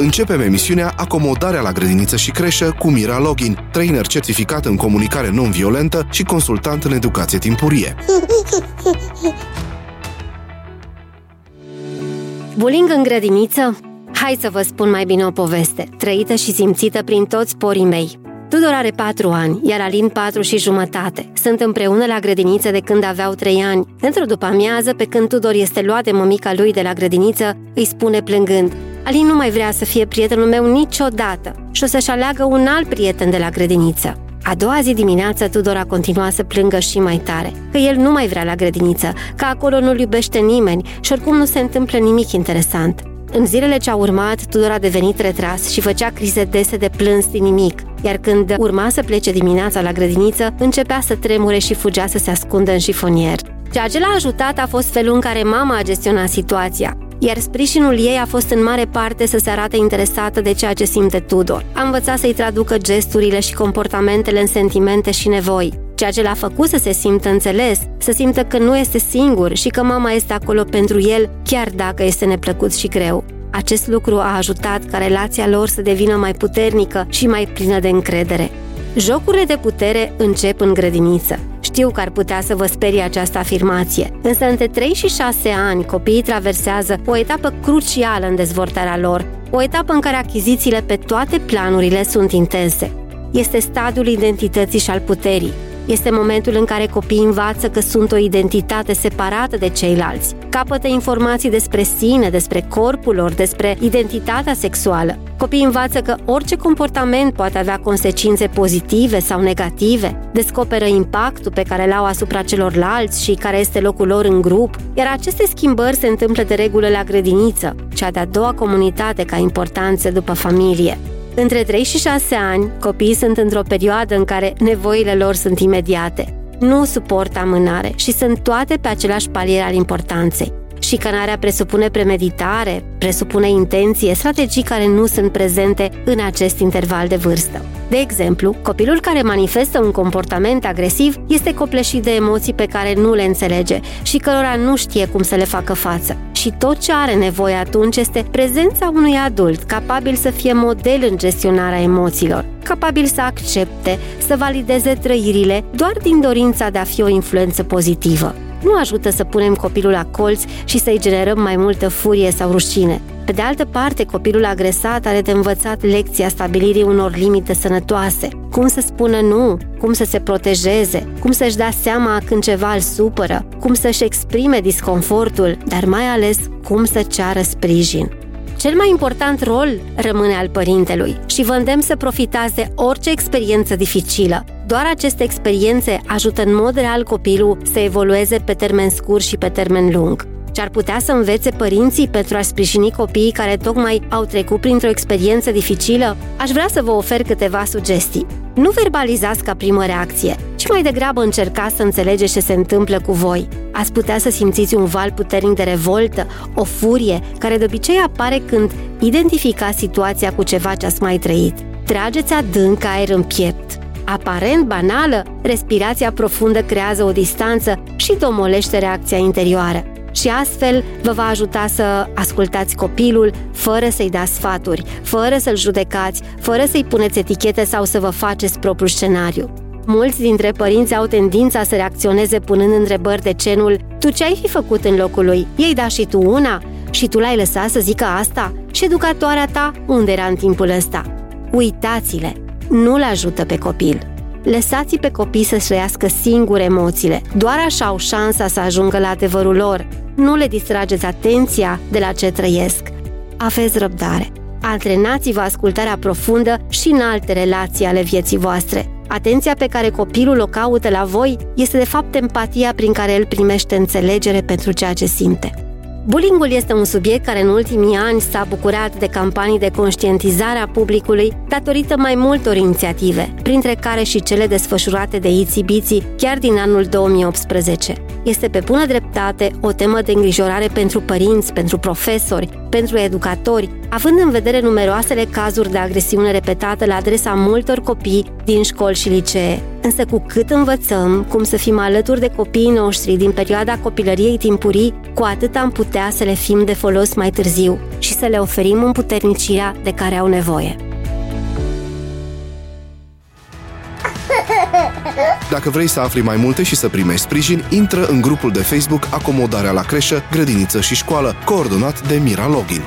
Începem emisiunea Acomodarea la grădiniță și creșă cu Mira Login, trainer certificat în comunicare non-violentă și consultant în educație timpurie. Bullying în grădiniță? Hai să vă spun mai bine o poveste, trăită și simțită prin toți porii mei. Tudor are patru ani, iar Alin patru și jumătate. Sunt împreună la grădiniță de când aveau trei ani. Într-o după amiază, pe când Tudor este luat de mămica lui de la grădiniță, îi spune plângând Alin nu mai vrea să fie prietenul meu niciodată și o să-și aleagă un alt prieten de la grădiniță. A doua zi dimineață, Tudor a continuat să plângă și mai tare, că el nu mai vrea la grădiniță, că acolo nu-l iubește nimeni și oricum nu se întâmplă nimic interesant. În zilele ce au urmat, Tudor a devenit retras și făcea crize dese de plâns din nimic, iar când urma să plece dimineața la grădiniță, începea să tremure și fugea să se ascundă în șifonier. Ceea ce l-a ajutat a fost felul în care mama a gestionat situația iar sprijinul ei a fost în mare parte să se arate interesată de ceea ce simte Tudor. A învățat să-i traducă gesturile și comportamentele în sentimente și nevoi, ceea ce l-a făcut să se simtă înțeles, să simtă că nu este singur și că mama este acolo pentru el, chiar dacă este neplăcut și greu. Acest lucru a ajutat ca relația lor să devină mai puternică și mai plină de încredere. Jocurile de putere încep în grădiniță. Știu că ar putea să vă sperie această afirmație, însă între 3 și 6 ani copiii traversează o etapă crucială în dezvoltarea lor, o etapă în care achizițiile pe toate planurile sunt intense. Este stadiul identității și al puterii, este momentul în care copiii învață că sunt o identitate separată de ceilalți, capătă informații despre sine, despre corpul lor, despre identitatea sexuală. Copiii învață că orice comportament poate avea consecințe pozitive sau negative, descoperă impactul pe care l-au asupra celorlalți și care este locul lor în grup, iar aceste schimbări se întâmplă de regulă la grădiniță, cea de-a doua comunitate ca importanță după familie. Între 3 și 6 ani, copiii sunt într-o perioadă în care nevoile lor sunt imediate. Nu suportă amânare și sunt toate pe același palier al importanței. Șicanarea presupune premeditare, presupune intenție, strategii care nu sunt prezente în acest interval de vârstă. De exemplu, copilul care manifestă un comportament agresiv este copleșit de emoții pe care nu le înțelege și cărora nu știe cum să le facă față. Și tot ce are nevoie atunci este prezența unui adult capabil să fie model în gestionarea emoțiilor, capabil să accepte, să valideze trăirile doar din dorința de a fi o influență pozitivă nu ajută să punem copilul la colț și să-i generăm mai multă furie sau rușine. Pe de altă parte, copilul agresat are de învățat lecția stabilirii unor limite sănătoase. Cum să spună nu, cum să se protejeze, cum să-și dea seama când ceva îl supără, cum să-și exprime disconfortul, dar mai ales cum să ceară sprijin. Cel mai important rol rămâne al părintelui și vă îndemn să profitați de orice experiență dificilă. Doar aceste experiențe ajută în mod real copilul să evolueze pe termen scurt și pe termen lung. Ce ar putea să învețe părinții pentru a sprijini copiii care tocmai au trecut printr-o experiență dificilă? Aș vrea să vă ofer câteva sugestii. Nu verbalizați ca primă reacție, ci mai degrabă încercați să înțelegeți ce se întâmplă cu voi. Ați putea să simțiți un val puternic de revoltă, o furie, care de obicei apare când identificați situația cu ceva ce ați mai trăit. Trageți adânc aer în piept. Aparent banală, respirația profundă creează o distanță și domolește reacția interioară și astfel vă va ajuta să ascultați copilul fără să-i dați sfaturi, fără să-l judecați, fără să-i puneți etichete sau să vă faceți propriul scenariu. Mulți dintre părinți au tendința să reacționeze punând întrebări de cenul Tu ce ai fi făcut în locul lui? Ei da și tu una? Și tu l-ai lăsat să zică asta? Și educatoarea ta unde era în timpul ăsta? Uitați-le! Nu-l ajută pe copil. Lăsați pe copii să trăiască singure emoțiile. Doar așa au șansa să ajungă la adevărul lor. Nu le distrageți atenția de la ce trăiesc. Aveți răbdare. Antrenați-vă ascultarea profundă și în alte relații ale vieții voastre. Atenția pe care copilul o caută la voi este de fapt empatia prin care el primește înțelegere pentru ceea ce simte. Bullyingul este un subiect care în ultimii ani s-a bucurat de campanii de conștientizare a publicului datorită mai multor inițiative, printre care și cele desfășurate de Itzi Biții chiar din anul 2018. Este pe bună dreptate o temă de îngrijorare pentru părinți, pentru profesori, pentru educatori, având în vedere numeroasele cazuri de agresiune repetată la adresa multor copii din școli și licee. Însă cu cât învățăm cum să fim alături de copiii noștri din perioada copilăriei timpurii, cu atât am putea să le fim de folos mai târziu și să le oferim împuternicirea de care au nevoie. Dacă vrei să afli mai multe și să primești sprijin, intră în grupul de Facebook Acomodarea la creșă, grădiniță și școală, coordonat de Mira Login.